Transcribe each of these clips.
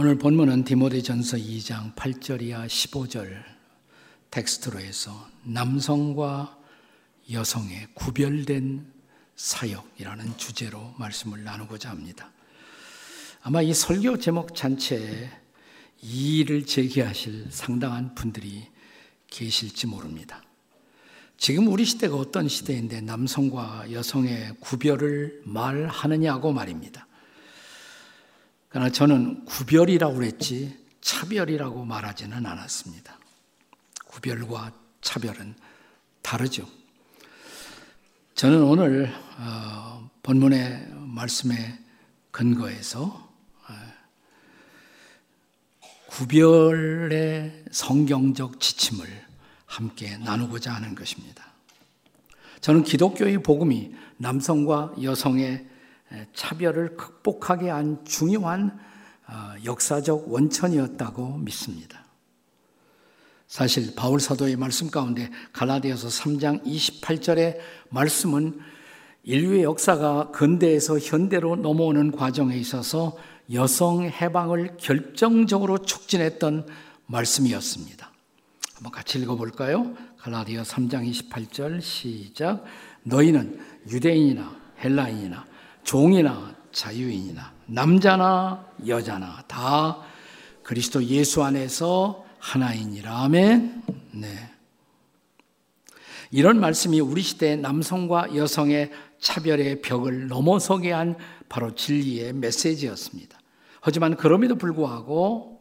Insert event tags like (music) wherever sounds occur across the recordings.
오늘 본문은 디모데전서 2장 8절 이하 15절 텍스트로 해서 남성과 여성의 구별된 사역이라는 주제로 말씀을 나누고자 합니다. 아마 이 설교 제목 잔치에 이의를 제기하실 상당한 분들이 계실지 모릅니다. 지금 우리 시대가 어떤 시대인데 남성과 여성의 구별을 말하느냐고 말입니다. 그러나 저는 구별이라고 그랬지 차별이라고 말하지는 않았습니다. 구별과 차별은 다르죠. 저는 오늘 어, 본문의 말씀에 근거해서 어, 구별의 성경적 지침을 함께 나누고자 하는 것입니다. 저는 기독교의 복음이 남성과 여성의 차별을 극복하게 한 중요한 어, 역사적 원천이었다고 믿습니다. 사실 바울 사도의 말씀 가운데 갈라디아서 3장 28절의 말씀은 인류의 역사가 근대에서 현대로 넘어오는 과정에 있어서 여성 해방을 결정적으로 촉진했던 말씀이었습니다. 한번 같이 읽어볼까요? 갈라디아 3장 28절 시작. 너희는 유대인이나 헬라인이나 종이나 자유인이나 남자나 여자나 다 그리스도 예수 안에서 하나이니라. 아멘. 네. 이런 말씀이 우리 시대 남성과 여성의 차별의 벽을 넘어서게 한 바로 진리의 메시지였습니다. 하지만 그럼에도 불구하고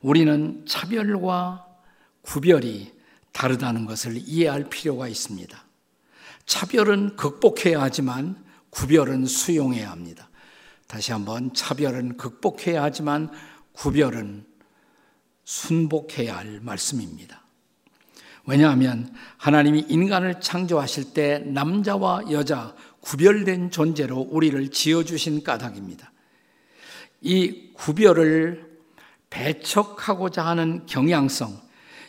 우리는 차별과 구별이 다르다는 것을 이해할 필요가 있습니다. 차별은 극복해야 하지만 구별은 수용해야 합니다. 다시 한번 차별은 극복해야 하지만 구별은 순복해야 할 말씀입니다. 왜냐하면 하나님이 인간을 창조하실 때 남자와 여자 구별된 존재로 우리를 지어주신 까닭입니다. 이 구별을 배척하고자 하는 경향성,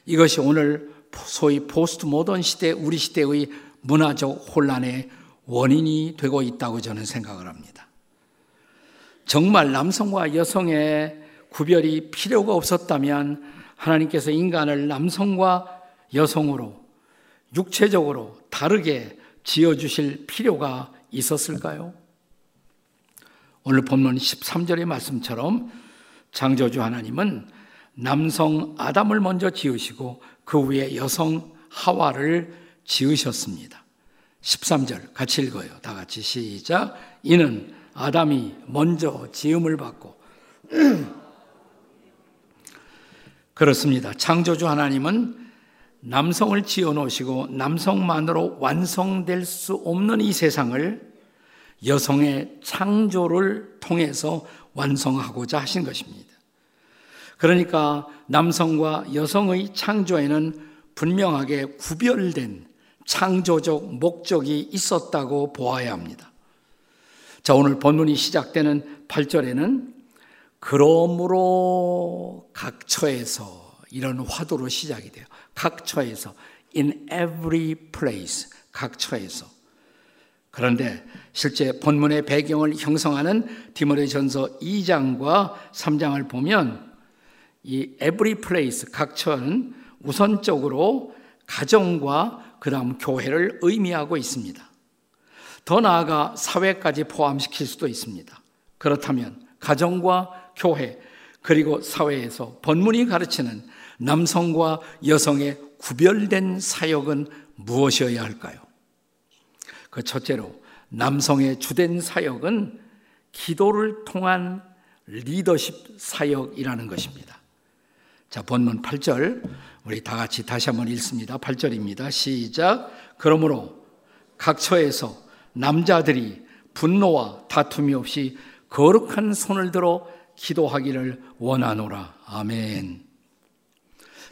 이것이 오늘 소위 포스트 모던 시대, 우리 시대의 문화적 혼란의 원인이 되고 있다고 저는 생각을 합니다. 정말 남성과 여성의 구별이 필요가 없었다면 하나님께서 인간을 남성과 여성으로 육체적으로 다르게 지어주실 필요가 있었을까요? 오늘 본문 13절의 말씀처럼 창조주 하나님은 남성 아담을 먼저 지으시고 그 후에 여성 하와를 지으셨습니다. 13절 같이 읽어요. 다 같이 시작. 이는 아담이 먼저 지음을 받고 (clears throat) 그렇습니다. 창조주 하나님은 남성을 지어 놓으시고 남성만으로 완성될 수 없는 이 세상을 여성의 창조를 통해서 완성하고자 하신 것입니다. 그러니까 남성과 여성의 창조에는 분명하게 구별된 창조적 목적이 있었다고 보아야 합니다. 자, 오늘 본문이 시작되는 8절에는 그러므로 각 처에서 이런 화두로 시작이 돼요. 각 처에서 in every place 각 처에서 그런데 실제 본문의 배경을 형성하는 디모데전서 2장과 3장을 보면 이 every place 각 처는 우선적으로 가정과 그 다음 교회를 의미하고 있습니다. 더 나아가 사회까지 포함시킬 수도 있습니다. 그렇다면 가정과 교회 그리고 사회에서 본문이 가르치는 남성과 여성의 구별된 사역은 무엇이어야 할까요? 그 첫째로 남성의 주된 사역은 기도를 통한 리더십 사역이라는 것입니다. 자, 본문 8절 우리 다 같이 다시 한번 읽습니다. 8절입니다. 시작. 그러므로 각처에서 남자들이 분노와 다툼이 없이 거룩한 손을 들어 기도하기를 원하노라. 아멘.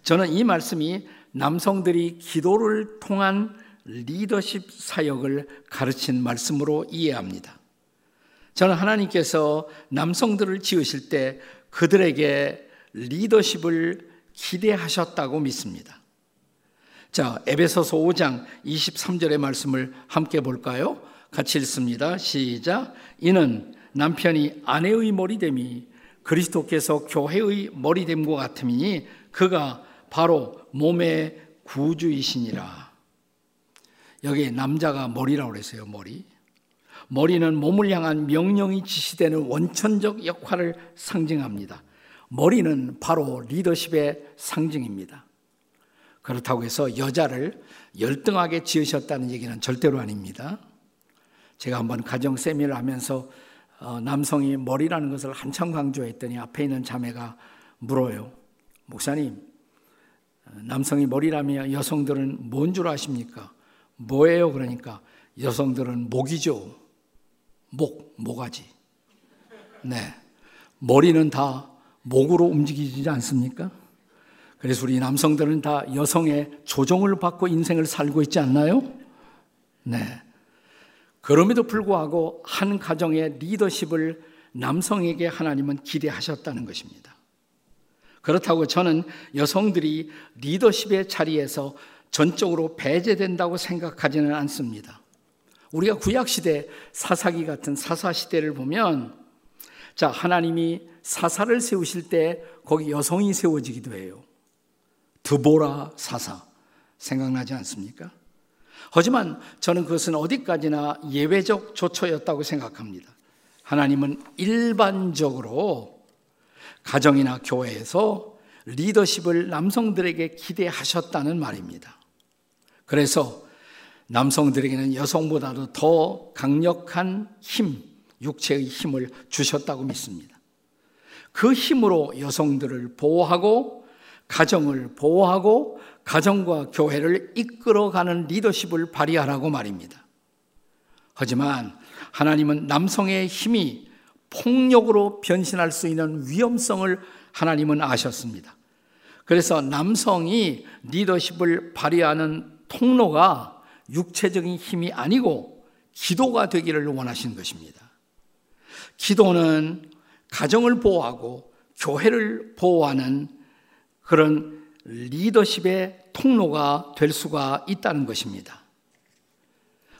저는 이 말씀이 남성들이 기도를 통한 리더십 사역을 가르친 말씀으로 이해합니다. 저는 하나님께서 남성들을 지으실 때 그들에게 리더십을 기대하셨다고 믿습니다. 자, 에베소서 5장 23절의 말씀을 함께 볼까요? 같이 읽습니다. 시작. 이는 남편이 아내의 머리됨이 그리스도께서 교회의 머리됨과 같음이니 그가 바로 몸의 구주이시니라. 여기 남자가 머리라고 그랬어요, 머리. 머리는 몸을 향한 명령이 지시되는 원천적 역할을 상징합니다. 머리는 바로 리더십의 상징입니다. 그렇다고 해서 여자를 열등하게 지으셨다는 얘기는 절대로 아닙니다. 제가 한번 가정 세미를 하면서 어, 남성이 머리라는 것을 한참 강조했더니 앞에 있는 자매가 물어요. 목사님, 남성이 머리라면 여성들은 뭔 줄 아십니까? 뭐예요? 그러니까 여성들은 목이죠. 목, 모가지. 네. 머리는 다 목으로 움직이지 않습니까? 그래서 우리 남성들은 다 여성의 조종을 받고 인생을 살고 있지 않나요? 네. 그럼에도 불구하고 한 가정의 리더십을 남성에게 하나님은 기대하셨다는 것입니다. 그렇다고 저는 여성들이 리더십의 자리에서 전적으로 배제된다고 생각하지는 않습니다. 우리가 구약시대 사사기 같은 사사시대를 보면 자, 하나님이 사사를 세우실 때 거기 여성이 세워지기도 해요. 드보라 사사. 생각나지 않습니까? 하지만 저는 그것은 어디까지나 예외적 조처였다고 생각합니다. 하나님은 일반적으로 가정이나 교회에서 리더십을 남성들에게 기대하셨다는 말입니다. 그래서 남성들에게는 여성보다도 더 강력한 힘, 육체의 힘을 주셨다고 믿습니다. 그 힘으로 여성들을 보호하고 가정을 보호하고 가정과 교회를 이끌어가는 리더십을 발휘하라고 말입니다. 하지만 하나님은 남성의 힘이 폭력으로 변신할 수 있는 위험성을 하나님은 아셨습니다. 그래서 남성이 리더십을 발휘하는 통로가 육체적인 힘이 아니고 기도가 되기를 원하신 것입니다. 기도는 가정을 보호하고 교회를 보호하는 그런 리더십의 통로가 될 수가 있다는 것입니다.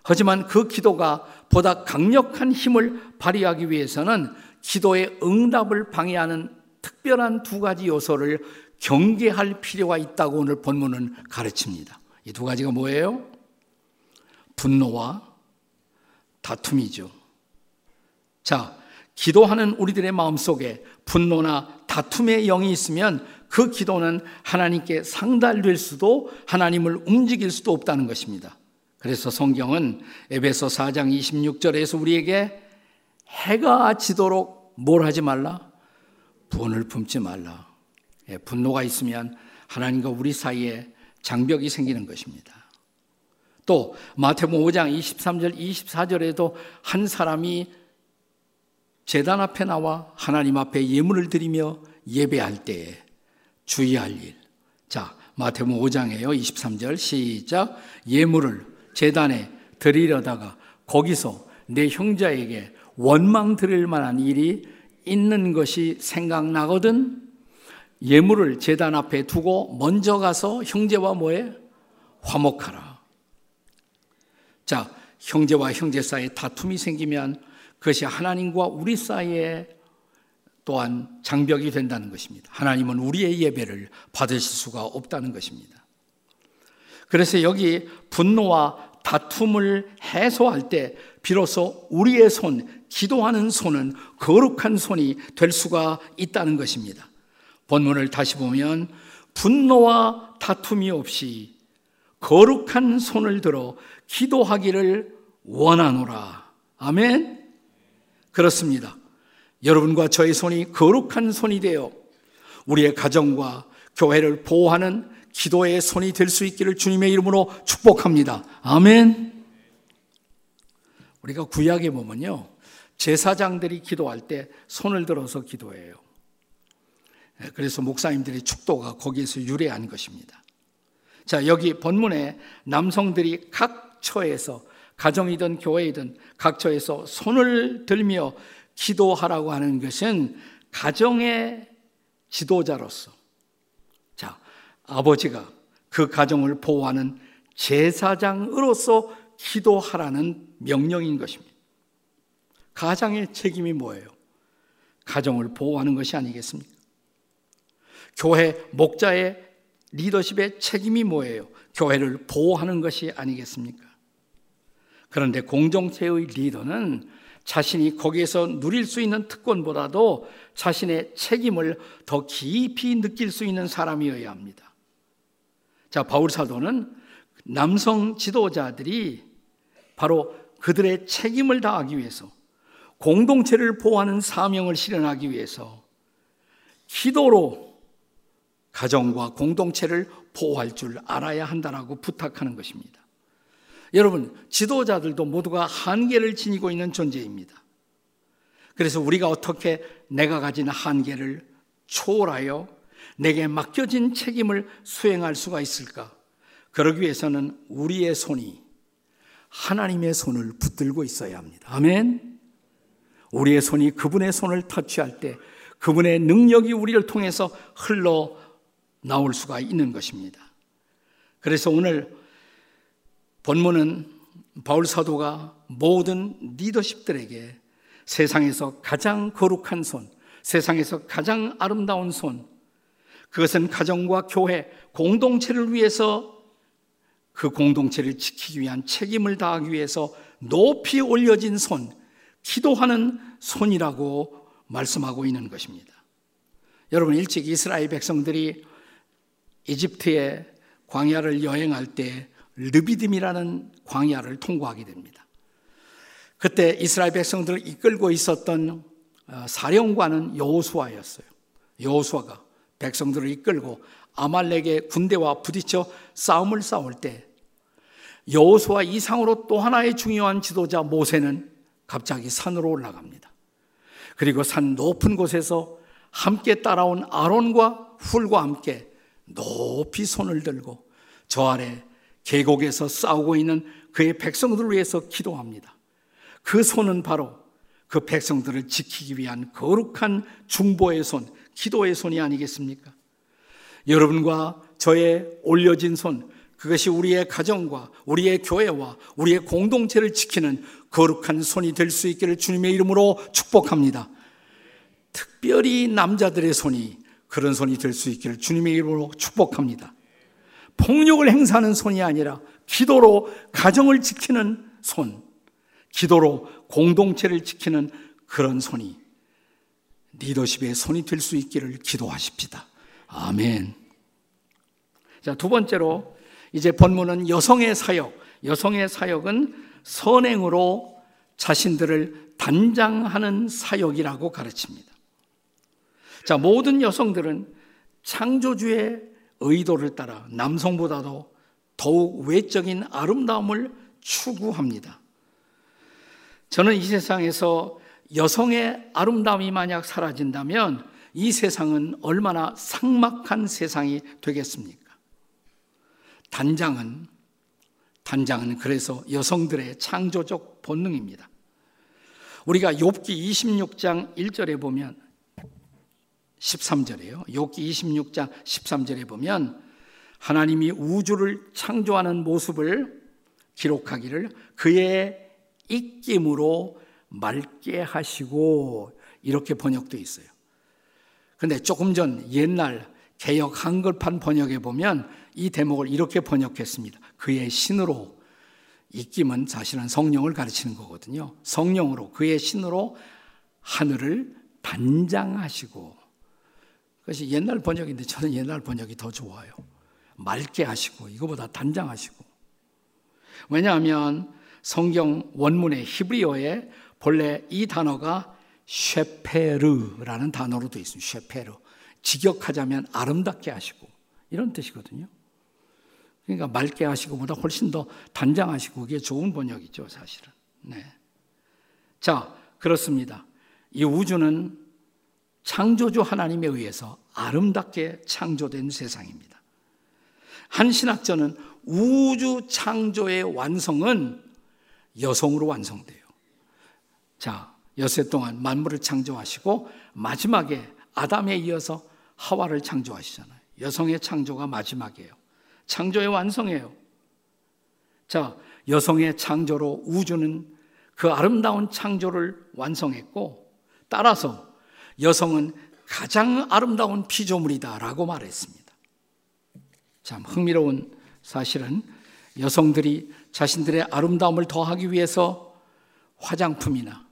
하지만 그 기도가 보다 강력한 힘을 발휘하기 위해서는 기도의 응답을 방해하는 특별한 두 가지 요소를 경계할 필요가 있다고 오늘 본문은 가르칩니다. 이 두 가지가 뭐예요? 분노와 다툼이죠. 자, 기도하는 우리들의 마음속에 분노나 다툼의 영이 있으면 그 기도는 하나님께 상달될 수도 하나님을 움직일 수도 없다는 것입니다. 그래서 성경은 에베소 4장 26절에서 우리에게 해가 지도록 뭘 하지 말라? 분을 품지 말라. 예, 분노가 있으면 하나님과 우리 사이에 장벽이 생기는 것입니다. 또 마태복음 5장 23절 24절에도 한 사람이 재단 앞에 나와 하나님 앞에 예물을 드리며 예배할 때에 주의할 일. 자, 마태복음 5장에요. 23절 시작. 예물을 재단에 드리려다가 거기서 내 형제에게 원망 드릴 만한 일이 있는 것이 생각나거든 예물을 재단 앞에 두고 먼저 가서 형제와 뭐해? 화목하라. 자, 형제와 형제 사이에 다툼이 생기면 그것이 하나님과 우리 사이에 또한 장벽이 된다는 것입니다. 하나님은 우리의 예배를 받으실 수가 없다는 것입니다. 그래서 여기 분노와 다툼을 해소할 때 비로소 우리의 손, 기도하는 손은 거룩한 손이 될 수가 있다는 것입니다. 본문을 다시 보면 분노와 다툼이 없이 거룩한 손을 들어 기도하기를 원하노라. 아멘. 그렇습니다. 여러분과 저의 손이 거룩한 손이 되어 우리의 가정과 교회를 보호하는 기도의 손이 될 수 있기를 주님의 이름으로 축복합니다. 아멘. 우리가 구약에 보면요. 제사장들이 기도할 때 손을 들어서 기도해요. 예, 그래서 목사님들의 축도가 거기에서 유래한 것입니다. 자, 여기 본문에 남성들이 각 처에서 가정이든 교회이든 각 처에서 손을 들며 기도하라고 하는 것은 가정의 지도자로서 자, 아버지가 그 가정을 보호하는 제사장으로서 기도하라는 명령인 것입니다. 가장의 책임이 뭐예요? 가정을 보호하는 것이 아니겠습니까? 교회 목자의 리더십의 책임이 뭐예요? 교회를 보호하는 것이 아니겠습니까? 그런데 공동체의 리더는 자신이 거기에서 누릴 수 있는 특권보다도 자신의 책임을 더 깊이 느낄 수 있는 사람이어야 합니다. 자, 바울 사도는 남성 지도자들이 바로 그들의 책임을 다하기 위해서 공동체를 보호하는 사명을 실현하기 위해서 기도로 가정과 공동체를 보호할 줄 알아야 한다라고 부탁하는 것입니다. 여러분, 지도자들도 모두가 한계를 지니고 있는 존재입니다. 그래서 우리가 어떻게 내가 가진 한계를 초월하여 내게 맡겨진 책임을 수행할 수가 있을까? 그러기 위해서는 우리의 손이 하나님의 손을 붙들고 있어야 합니다. 아멘. 우리의 손이 그분의 손을 터치할 때 그분의 능력이 우리를 통해서 흘러 나올 수가 있는 것입니다. 그래서 오늘 본문은 바울 사도가 모든 리더십들에게 세상에서 가장 거룩한 손, 세상에서 가장 아름다운 손, 그것은 가정과 교회, 공동체를 위해서 그 공동체를 지키기 위한 책임을 다하기 위해서 높이 올려진 손, 기도하는 손이라고 말씀하고 있는 것입니다. 여러분, 일찍 이스라엘 백성들이 이집트의 광야를 여행할 때 르비딤이라는 광야를 통과하게 됩니다. 그때 이스라엘 백성들을 이끌고 있었던 어, 사령관은 여호수아였어요. 여호수아가 백성들을 이끌고 아말렉의 군대와 부딪혀 싸움을 싸울 때 여호수아 이상으로 또 하나의 중요한 지도자 모세는 갑자기 산으로 올라갑니다. 그리고 산 높은 곳에서 함께 따라온 아론과 훌과 함께 높이 손을 들고 저 아래 계곡에서 싸우고 있는 그의 백성들을 위해서 기도합니다. 그 손은 바로 그 백성들을 지키기 위한 거룩한 중보의 손, 기도의 손이 아니겠습니까? 여러분과 저의 올려진 손, 그것이 우리의 가정과 우리의 교회와 우리의 공동체를 지키는 거룩한 손이 될 수 있기를 주님의 이름으로 축복합니다. 특별히 남자들의 손이 그런 손이 될 수 있기를 주님의 이름으로 축복합니다. 폭력을 행사하는 손이 아니라 기도로 가정을 지키는 손, 기도로 공동체를 지키는 그런 손이 리더십의 손이 될 수 있기를 기도하십시다. 아멘. 자, 두 번째로 이제 본문은 여성의 사역, 여성의 사역은 선행으로 자신들을 단장하는 사역이라고 가르칩니다. 자, 모든 여성들은 창조주의 의도를 따라 남성보다도 더욱 외적인 아름다움을 추구합니다. 저는 이 세상에서 여성의 아름다움이 만약 사라진다면 이 세상은 얼마나 삭막한 세상이 되겠습니까? 단장은 단장은 그래서 여성들의 창조적 본능입니다. 우리가 욥기 26장 1절에 보면 13절에요. 욥기 26장 13절에 보면 하나님이 우주를 창조하는 모습을 기록하기를 그의 입김으로 맑게 하시고 이렇게 번역되어 있어요. 근데 조금 전 옛날 개혁 한글판 번역에 보면 이 대목을 이렇게 번역했습니다. 그의 신으로 입김은 사실은 성령을 가르치는 거거든요. 성령으로 그의 신으로 하늘을 단장하시고 그것이 옛날 번역인데 저는 옛날 번역이 더 좋아요. 맑게 하시고 이거보다 단장하시고 왜냐하면 성경 원문의 히브리어에 본래 이 단어가 쉐페르라는 단어로 되어 있습니다. 쉐페르. 직역하자면 아름답게 하시고 이런 뜻이거든요. 그러니까 맑게 하시고보다 훨씬 더 단장하시고 그게 좋은 번역이죠, 사실은. 네. 자, 그렇습니다. 이 우주는 창조주 하나님에 의해서 아름답게 창조된 세상입니다. 한 신학자는 우주 창조의 완성은 여성으로 완성돼요. 자, 여세 동안 만물을 창조하시고 마지막에 아담에 이어서 하와를 창조하시잖아요. 여성의 창조가 마지막이에요. 창조의 완성이에요. 자, 여성의 창조로 우주는 그 아름다운 창조를 완성했고 따라서 여성은 가장 아름다운 피조물이다라고 말했습니다. 참 흥미로운 사실은 여성들이 자신들의 아름다움을 더하기 위해서 화장품이나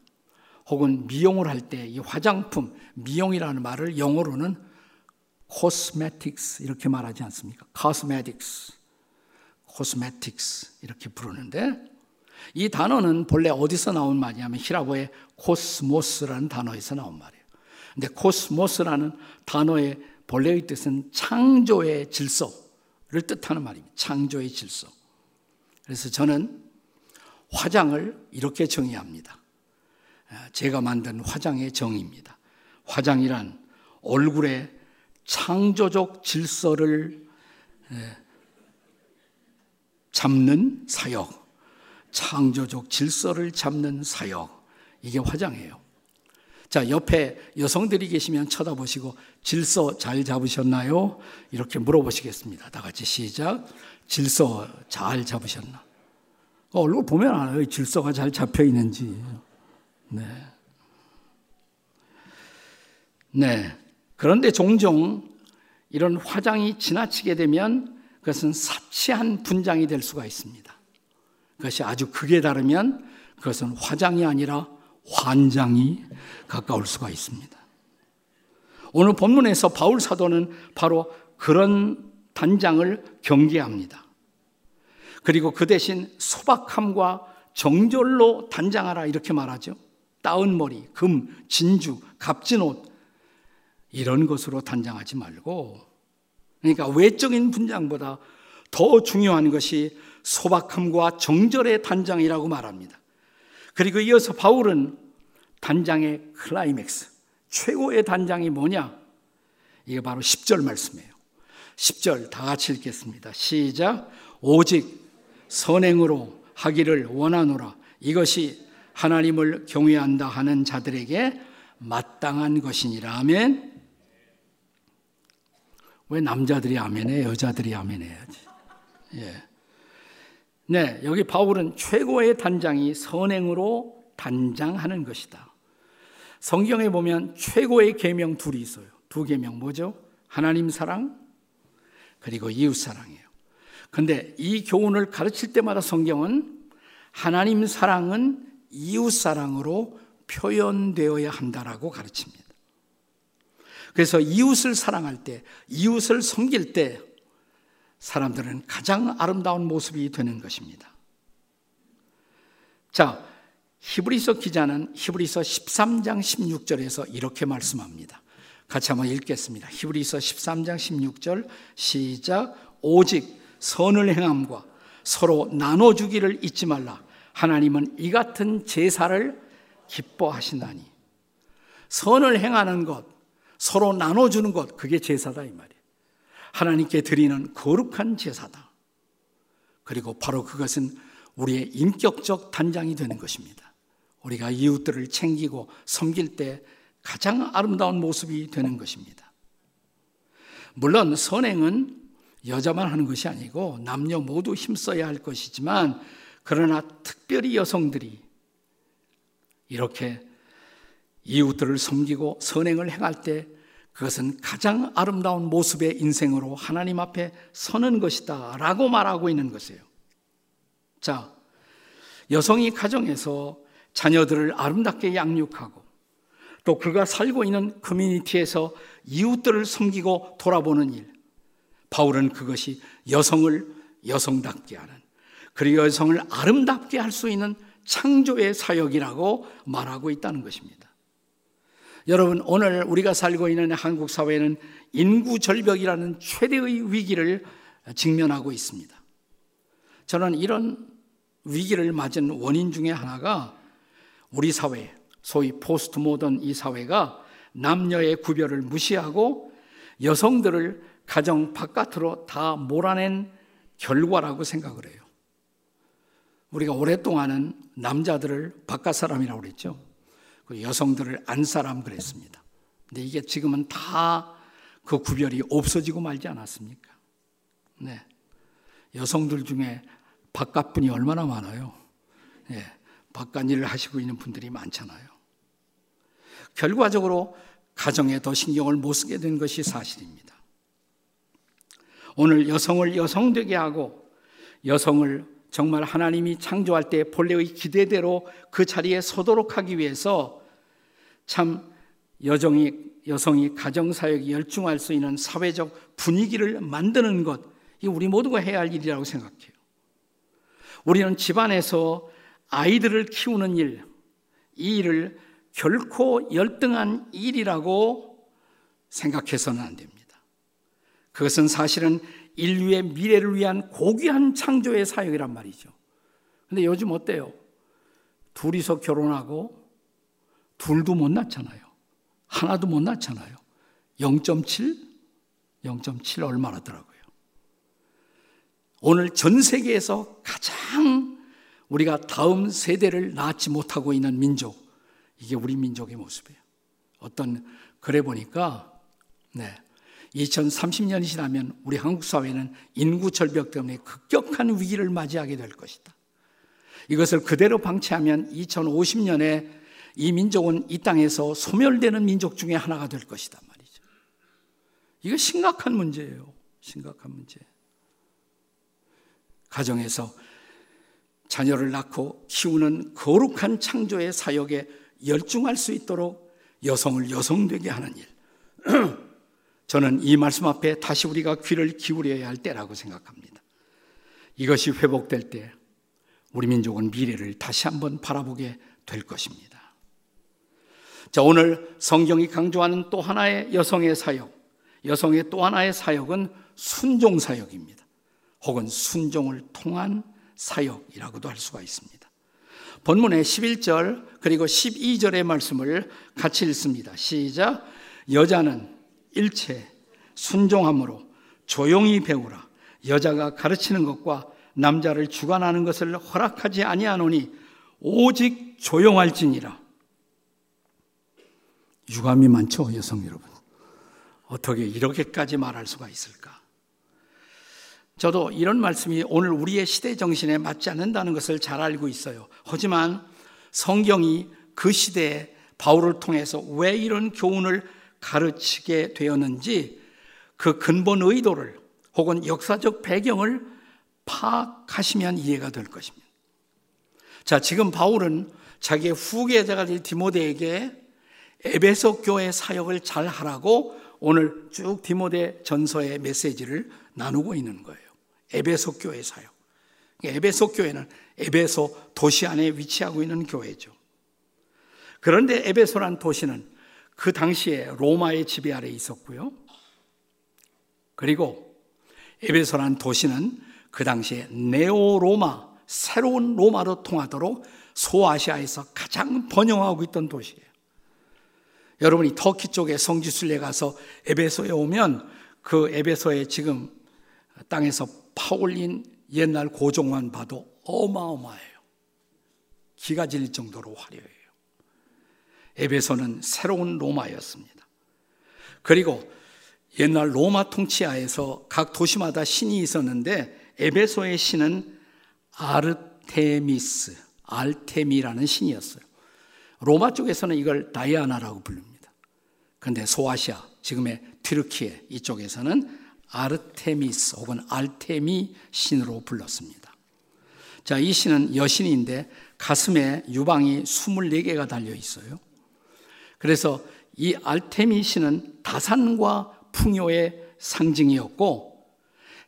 혹은 미용을 할 때 이 화장품, 미용이라는 말을 영어로는 cosmetics 이렇게 말하지 않습니까? cosmetics, cosmetics 이렇게 부르는데 이 단어는 본래 어디서 나온 말이냐면 헬라어의 코스모스라는 단어에서 나온 말이에요. 근데 코스모스라는 단어의 본래의 뜻은 창조의 질서를 뜻하는 말입니다. 창조의 질서. 그래서 저는 화장을 이렇게 정의합니다. 제가 만든 화장의 정의입니다. 화장이란 얼굴의 창조적 질서를 잡는 사역, 창조적 질서를 잡는 사역, 이게 화장이에요. 자, 옆에 여성들이 계시면 쳐다보시고 질서 잘 잡으셨나요? 이렇게 물어보시겠습니다. 다 같이 시작. 질서 잘 잡으셨나? 어, 얼굴 보면 알아요. 질서가 잘 잡혀 있는지. 네. 네. 그런데 종종 이런 화장이 지나치게 되면 그것은 사치한 분장이 될 수가 있습니다. 그것이 아주 극에 다르면 그것은 화장이 아니라 환장이 가까울 수가 있습니다. 오늘 본문에서 바울 사도는 바로 그런 단장을 경계합니다. 그리고 그 대신 소박함과 정절로 단장하라 이렇게 말하죠. 따은 머리, 금, 진주, 값진 옷 이런 것으로 단장하지 말고 그러니까 외적인 분장보다 더 중요한 것이 소박함과 정절의 단장이라고 말합니다. 그리고 이어서 바울은 단장의 클라이맥스, 최고의 단장이 뭐냐? 이게 바로 10절 말씀이에요. 10절 다 같이 읽겠습니다. 시작. 오직 선행으로 하기를 원하노라. 이것이 하나님을 경외한다 하는 자들에게 마땅한 것이니라. 아멘. 왜 남자들이 아멘해? 여자들이 아멘해야지. 예. 네, 여기 바울은 최고의 단장이 선행으로 단장하는 것이다. 성경에 보면 최고의 계명 둘이 있어요. 두 계명 뭐죠? 하나님 사랑 그리고 이웃 사랑이에요. 근데 이 교훈을 가르칠 때마다 성경은 하나님 사랑은 이웃 사랑으로 표현되어야 한다라고 가르칩니다. 그래서 이웃을 사랑할 때, 이웃을 섬길 때 사람들은 가장 아름다운 모습이 되는 것입니다. 자, 히브리서 기자는 히브리서 13장 16절에서 이렇게 말씀합니다. 같이 한번 읽겠습니다. 히브리서 13장 16절 시작 오직 선을 행함과 서로 나눠 주기를 잊지 말라. 하나님은 이 같은 제사를 기뻐하신다니. 선을 행하는 것, 서로 나눠 주는 것, 그게 제사다 이 말이에요. 하나님께 드리는 거룩한 제사다. 그리고 바로 그것은 우리의 인격적 단장이 되는 것입니다. 우리가 이웃들을 챙기고 섬길 때 가장 아름다운 모습이 되는 것입니다. 물론 선행은 여자만 하는 것이 아니고 남녀 모두 힘써야 할 것이지만 그러나 특별히 여성들이 이렇게 이웃들을 섬기고 선행을 행할 때 그것은 가장 아름다운 모습의 인생으로 하나님 앞에 서는 것이다 라고 말하고 있는 것이에요. 자, 여성이 가정에서 자녀들을 아름답게 양육하고 또 그가 살고 있는 커뮤니티에서 이웃들을 섬기고 돌아보는 일. 바울은 그것이 여성을 여성답게 하는 그리고 여성을 아름답게 할 수 있는 창조의 사역이라고 말하고 있다는 것입니다. 여러분, 오늘 우리가 살고 있는 한국 사회는 인구 절벽이라는 최대의 위기를 직면하고 있습니다. 저는 이런 위기를 맞은 원인 중에 하나가 우리 사회, 소위 포스트 모던 이 사회가 남녀의 구별을 무시하고 여성들을 가정 바깥으로 다 몰아낸 결과라고 생각을 해요. 우리가 오랫동안은 남자들을 바깥 사람이라고 그랬죠. 그 여성들을 안사람 그랬습니다. 근데 이게 지금은 다 그 구별이 없어지고 말지 않았습니까? 네. 여성들 중에 바깥분이 얼마나 많아요? 네. 바깥 일을 하시고 있는 분들이 많잖아요. 결과적으로 가정에 더 신경을 못 쓰게 된 것이 사실입니다. 오늘 여성을 여성되게 하고 여성을 정말 하나님이 창조할 때 본래의 기대대로 그 자리에 서도록 하기 위해서 참 여정이, 여성이 가정사역에 열중할 수 있는 사회적 분위기를 만드는 것, 이 우리 모두가 해야 할 일이라고 생각해요. 우리는 집안에서 아이들을 키우는 일, 이 일을 결코 열등한 일이라고 생각해서는 안 됩니다. 그것은 사실은 인류의 미래를 위한 고귀한 창조의 사역이란 말이죠. 근데 요즘 어때요? 둘이서 결혼하고 둘도 못 낳잖아요. 하나도 못 낳잖아요. 0.7? 0.7 얼마라더라고요. 오늘 전 세계에서 가장 우리가 다음 세대를 낳지 못하고 있는 민족, 이게 우리 민족의 모습이에요. 어떤 글에 보니까, 네. 2030년이 지나면 우리 한국 사회는 인구 절벽 때문에 급격한 위기를 맞이하게 될 것이다. 이것을 그대로 방치하면 2050년에 이 민족은 이 땅에서 소멸되는 민족 중에 하나가 될 것이다 말이죠. 이거 심각한 문제예요. 심각한 문제. 가정에서 자녀를 낳고 키우는 거룩한 창조의 사역에 열중할 수 있도록 여성을 여성되게 하는 일. (clears throat) 저는 이 말씀 앞에 다시 우리가 귀를 기울여야 할 때라고 생각합니다. 이것이 회복될 때 우리 민족은 미래를 다시 한번 바라보게 될 것입니다. 자, 오늘 성경이 강조하는 또 하나의 여성의 사역, 여성의 또 하나의 사역은 순종 사역입니다. 혹은 순종을 통한 사역이라고도 할 수가 있습니다. 본문의 11절 그리고 12절의 말씀을 같이 읽습니다. 시작. 여자는 일체 순종함으로 조용히 배우라. 여자가 가르치는 것과 남자를 주관하는 것을 허락하지 아니하노니 오직 조용할지니라. 유감이 많죠, 여성 여러분. 어떻게 이렇게까지 말할 수가 있을까? 저도 이런 말씀이 오늘 우리의 시대 정신에 맞지 않는다는 것을 잘 알고 있어요. 하지만 성경이 그 시대에 바울을 통해서 왜 이런 교훈을 가르치게 되었는지 그 근본 의도를 혹은 역사적 배경을 파악하시면 이해가 될 것입니다. 자, 지금 바울은 자기의 후계자가 될 디모데에게 에베소 교회 사역을 잘 하라고 오늘 쭉 디모데 전서의 메시지를 나누고 있는 거예요. 에베소 교회 사역. 에베소 교회는 에베소 도시 안에 위치하고 있는 교회죠. 그런데 에베소란 도시는 그 당시에 로마의 지배 아래 있었고요. 그리고 에베소란 도시는 그 당시에 네오 로마, 새로운 로마로 통하도록 소아시아에서 가장 번영하고 있던 도시예요. 여러분이 터키 쪽에 성지순례 가서 에베소에 오면 그 에베소에 지금 땅에서 파올린 옛날 고종만 봐도 어마어마해요. 기가 질릴 정도로 화려해요. 에베소는 새로운 로마였습니다. 그리고 옛날 로마 통치하에서 각 도시마다 신이 있었는데 에베소의 신은 아르테미스, 알테미라는 신이었어요. 로마 쪽에서는 이걸 다이아나라고 부릅니다. 그런데 소아시아, 지금의 튀르키예 이쪽에서는 아르테미스 혹은 알테미 신으로 불렀습니다. 자, 이 신은 여신인데 가슴에 유방이 24개가 달려 있어요. 그래서 이 알테미 신은 다산과 풍요의 상징이었고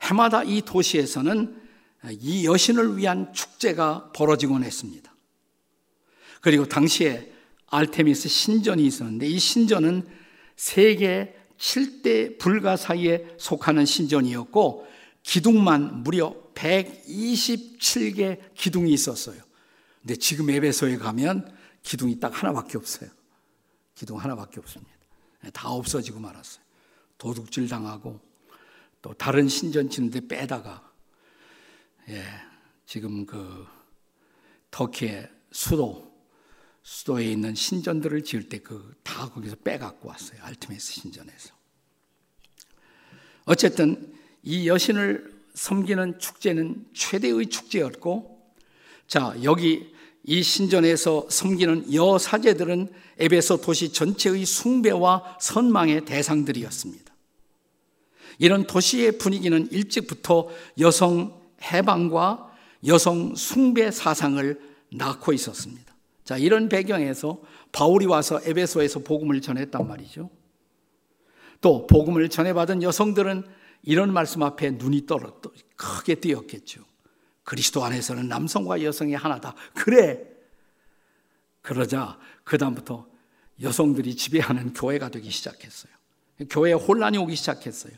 해마다 이 도시에서는 이 여신을 위한 축제가 벌어지곤 했습니다. 그리고 당시에 알테미스 신전이 있었는데 이 신전은 세계 7대 불가 사이에 속하는 신전이었고 기둥만 무려 127개 기둥이 있었어요. 근데 지금 에베소에 가면 기둥이 딱 하나밖에 없어요. 기둥 하나밖에 없습니다. 다 없어지고 말았어요. 도둑질 당하고 또 다른 신전 짓는데 빼다가 예, 지금 그 터키의 수도 수도에 있는 신전들을 지을 때 그 다 거기서 빼갖고 왔어요. 알트메스 신전에서. 어쨌든 이 여신을 섬기는 축제는 최대의 축제였고 자, 여기 이 신전에서 섬기는 여사제들은 에베소 도시 전체의 숭배와 선망의 대상들이었습니다. 이런 도시의 분위기는 일찍부터 여성 해방과 여성 숭배 사상을 낳고 있었습니다. 자, 이런 배경에서 바울이 와서 에베소에서 복음을 전했단 말이죠. 또 복음을 전해받은 여성들은 이런 말씀 앞에 눈이 떨어 크게 띄었겠죠. 그리스도 안에서는 남성과 여성이 하나다. 그래. 그러자 그다음부터 여성들이 지배하는 교회가 되기 시작했어요. 교회에 혼란이 오기 시작했어요.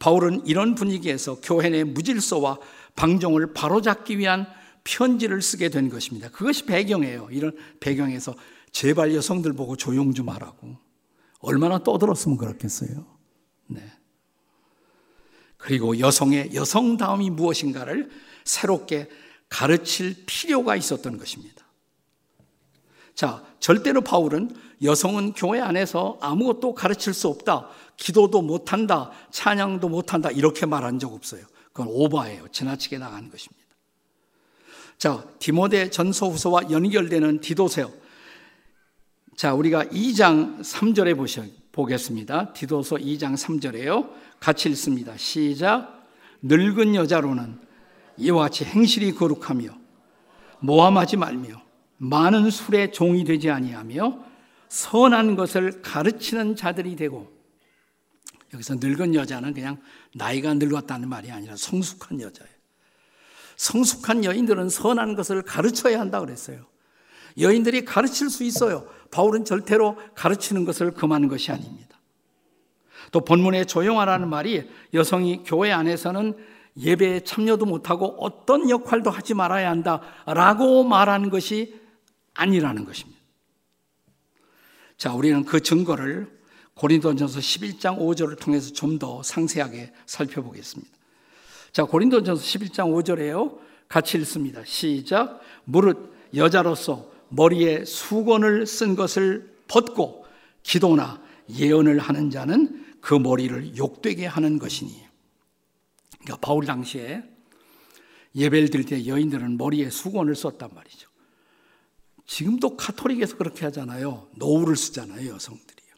바울은 이런 분위기에서 교회 내 무질서와 방종을 바로잡기 위한 편지를 쓰게 된 것입니다. 그것이 배경이에요. 이런 배경에서 제발 여성들 보고 조용 좀 하라고. 얼마나 떠들었으면 그렇겠어요. 네. 그리고 여성의 여성다움이 무엇인가를 새롭게 가르칠 필요가 있었던 것입니다. 자, 절대로 바울은 여성은 교회 안에서 아무것도 가르칠 수 없다. 기도도 못한다. 찬양도 못한다. 이렇게 말한 적 없어요. 그건 오바예요. 지나치게 나가는 것입니다. 자, 디모데 전서 후서와 연결되는 디도세요. 자, 우리가 2장 3절에 보셔, 보겠습니다. 디도서 2장 3절에요. 같이 읽습니다. 시작. 늙은 여자로는 이와 같이 행실이 거룩하며 모함하지 말며 많은 술에 종이 되지 아니하며 선한 것을 가르치는 자들이 되고 여기서 늙은 여자는 그냥 나이가 늙었다는 말이 아니라 성숙한 여자예요. 성숙한 여인들은 선한 것을 가르쳐야 한다 그랬어요. 여인들이 가르칠 수 있어요. 바울은 절대로 가르치는 것을 금하는 것이 아닙니다. 또 본문에 조용하라는 말이 여성이 교회 안에서는 예배에 참여도 못하고 어떤 역할도 하지 말아야 한다 라고 말하는 것이 아니라는 것입니다. 자, 우리는 그 증거를 고린도전서 11장 5절을 통해서 좀 더 상세하게 살펴보겠습니다. 자, 고린도전서 11장 5절에요. 같이 읽습니다. 시작. 무릇 여자로서 머리에 수건을 쓴 것을 벗고 기도나 예언을 하는 자는 그 머리를 욕되게 하는 것이니. 그러니까 바울 당시에 예배를 드릴 때 여인들은 머리에 수건을 썼단 말이죠. 지금도 카톨릭에서 그렇게 하잖아요. 노후를 쓰잖아요, 여성들이요.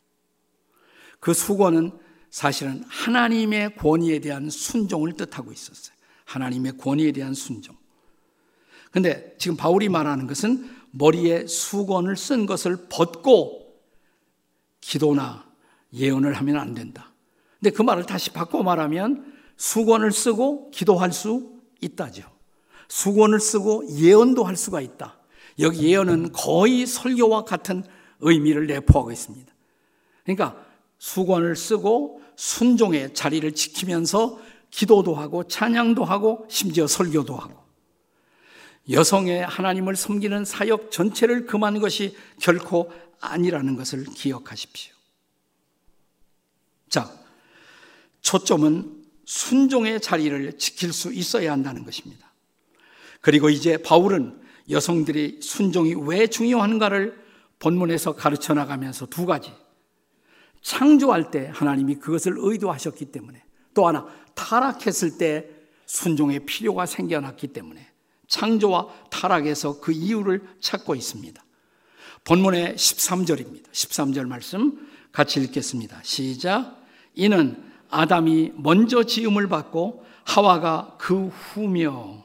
그 수건은 사실은 하나님의 권위에 대한 순종을 뜻하고 있었어요. 하나님의 권위에 대한 순종. 근데 지금 바울이 말하는 것은 머리에 수건을 쓴 것을 벗고 기도나 예언을 하면 안 된다. 근데 그 말을 다시 바꿔 말하면 수건을 쓰고 기도할 수 있다죠. 수건을 쓰고 예언도 할 수가 있다. 여기 예언은 거의 설교와 같은 의미를 내포하고 있습니다. 그러니까 수건을 쓰고 순종의 자리를 지키면서 기도도 하고 찬양도 하고 심지어 설교도 하고 여성의 하나님을 섬기는 사역 전체를 금한 것이 결코 아니라는 것을 기억하십시오. 자, 초점은 순종의 자리를 지킬 수 있어야 한다는 것입니다. 그리고 이제 바울은 여성들이 순종이 왜 중요한가를 본문에서 가르쳐 나가면서 두 가지. 창조할 때 하나님이 그것을 의도하셨기 때문에 또 하나 타락했을 때 순종의 필요가 생겨났기 때문에 창조와 타락에서 그 이유를 찾고 있습니다. 본문의 13절입니다. 13절 말씀 같이 읽겠습니다. 시작. 이는 아담이 먼저 지음을 받고 하와가 그 후며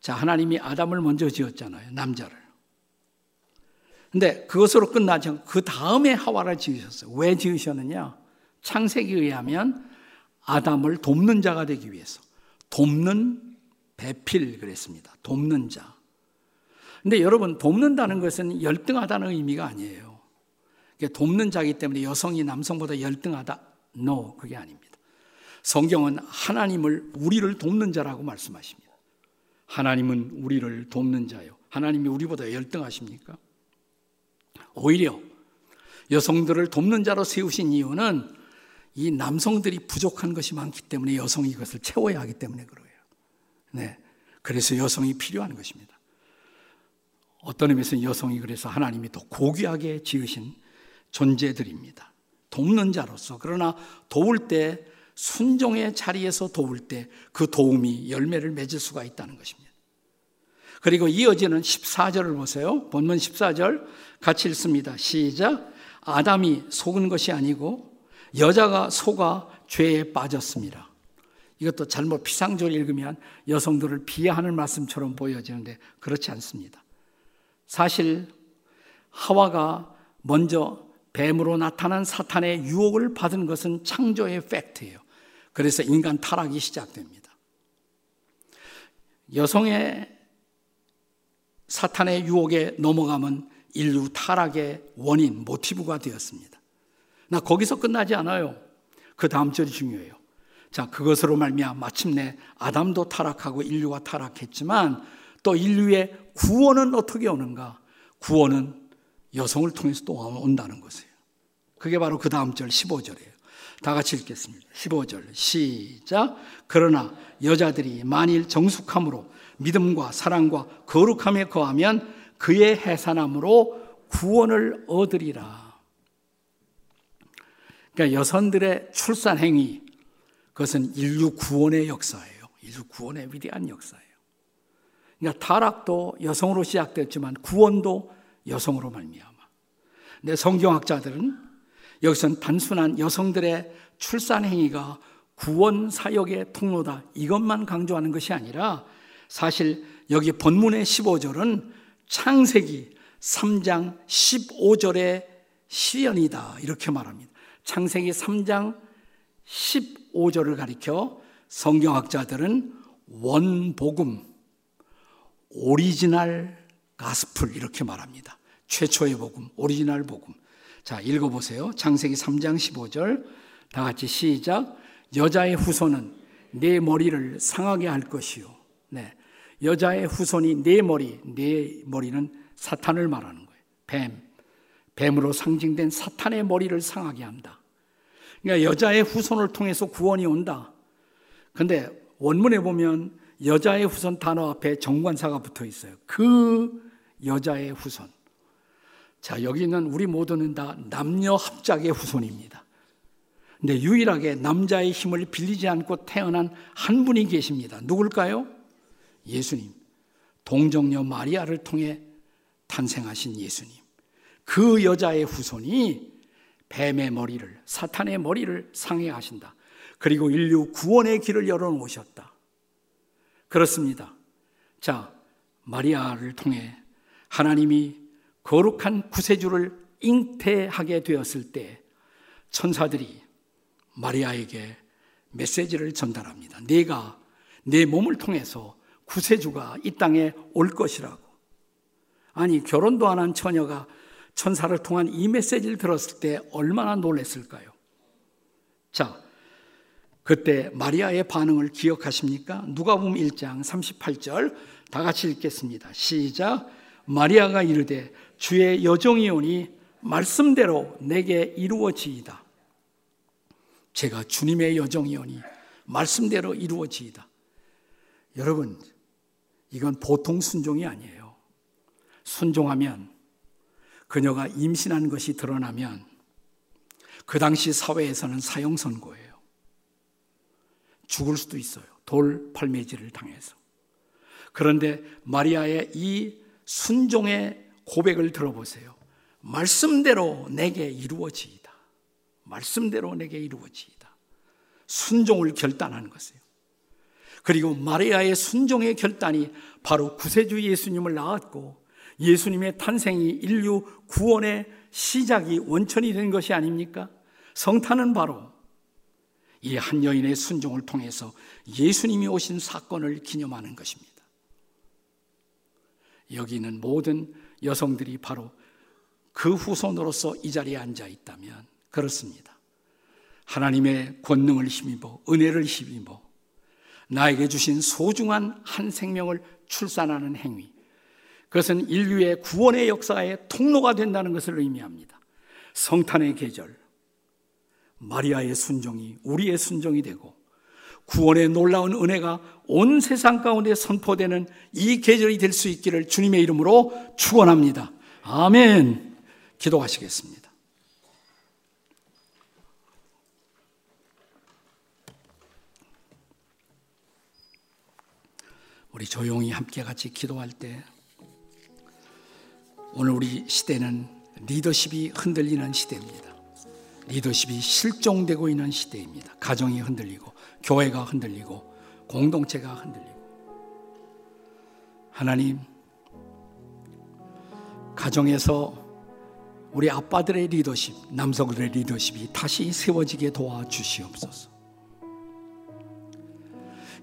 자, 하나님이 아담을 먼저 지었잖아요. 남자를. 근데 그것으로 끝나지 않고 그 다음에 하와를 지으셨어요. 왜 지으셨느냐? 창세기에 의하면 아담을 돕는 자가 되기 위해서. 돕는 배필 그랬습니다. 돕는 자. 근데 여러분, 돕는다는 것은 열등하다는 의미가 아니에요. 돕는 자기 때문에 여성이 남성보다 열등하다? No, 그게 아닙니다. 성경은 하나님을, 우리를 돕는 자라고 말씀하십니다. 하나님은 우리를 돕는 자요. 하나님이 우리보다 열등하십니까? 오히려 여성들을 돕는 자로 세우신 이유는 이 남성들이 부족한 것이 많기 때문에 여성이 이것을 채워야 하기 때문에 그래요. 네. 그래서 여성이 필요한 것입니다. 어떤 의미에서 여성이 그래서 하나님이 더 고귀하게 지으신 존재들입니다. 돕는 자로서. 그러나 도울 때 순종의 자리에서 도울 때 그 도움이 열매를 맺을 수가 있다는 것입니다. 그리고 이어지는 14절을 보세요. 본문 14절 같이 읽습니다. 시작. 아담이 속은 것이 아니고 여자가 속아 죄에 빠졌습니다. 이것도 잘못 피상적으로 읽으면 여성들을 비하하는 말씀처럼 보여지는데 그렇지 않습니다. 사실 하와가 먼저 뱀으로 나타난 사탄의 유혹을 받은 것은 창조의 fact예요. 그래서 인간 타락이 시작됩니다. 여성의 사탄의 유혹에 넘어가면 인류 타락의 원인, 모티브가 되었습니다. 나 거기서 끝나지 않아요. 그 다음 절이 중요해요. 자, 그것으로 말미암아 마침내 아담도 타락하고 인류가 타락했지만 또 인류의 구원은 어떻게 오는가? 구원은 여성을 통해서 또 온다는 것이에요. 그게 바로 그 다음 절 15절이에요. 다 같이 읽겠습니다. 15절 시작. 그러나 여자들이 만일 정숙함으로 믿음과 사랑과 거룩함에 거하면 그의 해산함으로 구원을 얻으리라. 그러니까 여성들의 출산 행위 그것은 인류 구원의 역사예요. 인류 구원의 위대한 역사예요. 그러니까 타락도 여성으로 시작됐지만 구원도 여성으로 말미암아. 근데 성경학자들은 여기선 단순한 여성들의 출산 행위가 구원 사역의 통로다 이것만 강조하는 것이 아니라 사실 여기 본문의 15절은 창세기 3장 15절의 시연이다 이렇게 말합니다. 창세기 3장 15절을 가리켜 성경학자들은 원복음 original gospel 이렇게 말합니다. 최초의 복음, 오리지널 복음. 자, 읽어보세요. 창세기 3장 15절. 다 같이 시작. 여자의 후손은 네 머리를 상하게 할 것이요. 네. 여자의 후손이 네 머리, 네 머리는 사탄을 말하는 거예요. 뱀. 뱀으로 상징된 사탄의 머리를 상하게 한다. 그러니까 여자의 후손을 통해서 구원이 온다. 근데 원문에 보면 여자의 후손 단어 앞에 정관사가 붙어 있어요. 그 여자의 후손. 자, 여기는 우리 모두는 다 남녀 합작의 후손입니다. 근데 유일하게 남자의 힘을 빌리지 않고 태어난 한 분이 계십니다. 누굴까요? 예수님. 동정녀 마리아를 통해 탄생하신 예수님. 그 여자의 후손이 뱀의 머리를, 사탄의 머리를 상해하신다. 그리고 인류 구원의 길을 열어놓으셨다. 그렇습니다. 자, 마리아를 통해 하나님이 거룩한 구세주를 잉태하게 되었을 때 천사들이 마리아에게 메시지를 전달합니다. 내가 내 몸을 통해서 구세주가 이 땅에 올 것이라고. 아니, 결혼도 안 한 처녀가 천사를 통한 이 메시지를 들었을 때 얼마나 놀랐을까요? 자, 그때 마리아의 반응을 기억하십니까? 누가 보면 1장 38절 다 같이 읽겠습니다. 시작. 마리아가 이르되 주의 여종이 오니 말씀대로 내게 이루어지이다. 제가 주님의 여종이 오니 말씀대로 이루어지이다. 여러분, 이건 보통 순종이 아니에요. 순종하면 그녀가 임신한 것이 드러나면 그 당시 사회에서는 사형 선고예요. 죽을 수도 있어요. 돌 팔매질을 당해서. 그런데 마리아의 이 순종의 고백을 들어보세요. 말씀대로 내게 이루어지이다. 말씀대로 내게 이루어지이다. 순종을 결단한 것이에요. 그리고 마리아의 순종의 결단이 바로 구세주 예수님을 낳았고 예수님의 탄생이 인류 구원의 시작이 원천이 된 것이 아닙니까? 성탄은 바로 이 한 여인의 순종을 통해서 예수님이 오신 사건을 기념하는 것입니다. 여기는 모든 여성들이 바로 그 후손으로서 이 자리에 앉아 있다면 그렇습니다. 하나님의 권능을 힘입어 은혜를 힘입어 나에게 주신 소중한 한 생명을 출산하는 행위 그것은 인류의 구원의 역사의 통로가 된다는 것을 의미합니다. 성탄의 계절, 마리아의 순종이 우리의 순종이 되고 구원의 놀라운 은혜가 온 세상 가운데 선포되는 이 계절이 될 수 있기를 주님의 이름으로 축원합니다. 아멘. 기도하시겠습니다. 우리 조용히 함께 같이 기도할 때 오늘 우리 시대는 리더십이 흔들리는 시대입니다. 리더십이 실종되고 있는 시대입니다. 가정이 흔들리고 교회가 흔들리고 공동체가 흔들리고 하나님 가정에서 우리 아빠들의 리더십, 남성들의 리더십이 다시 세워지게 도와주시옵소서.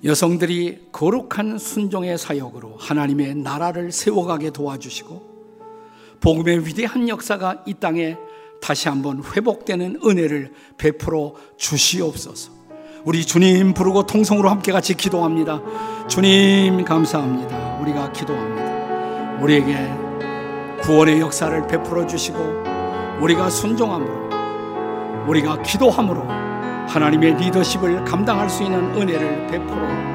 여성들이 거룩한 순종의 사역으로 하나님의 나라를 세워가게 도와주시고 복음의 위대한 역사가 이 땅에 다시 한번 회복되는 은혜를 베풀어 주시옵소서. 우리 주님 부르고 통성으로 함께 같이 기도합니다. 주님 감사합니다. 우리가 기도합니다. 우리에게 구원의 역사를 베풀어 주시고 우리가 순종함으로 우리가 기도함으로 하나님의 리더십을 감당할 수 있는 은혜를 베풀어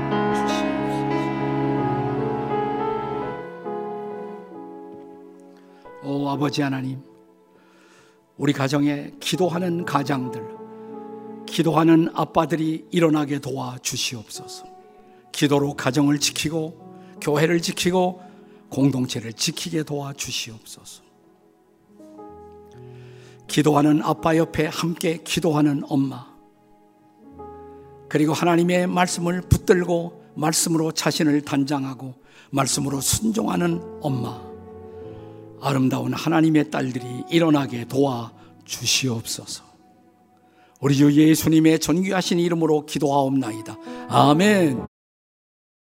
아버지 하나님, 우리 가정에 기도하는 가장들, 기도하는 아빠들이 일어나게 도와 주시옵소서. 기도로 가정을 지키고 교회를 지키고 공동체를 지키게 도와 주시옵소서. 기도하는 아빠 옆에 함께 기도하는 엄마, 그리고 하나님의 말씀을 붙들고 말씀으로 자신을 단장하고 말씀으로 순종하는 엄마, 아름다운 하나님의 딸들이 일어나게 도와 주시옵소서. 우리 주 예수님의 존귀하신 이름으로 기도하옵나이다. 아멘.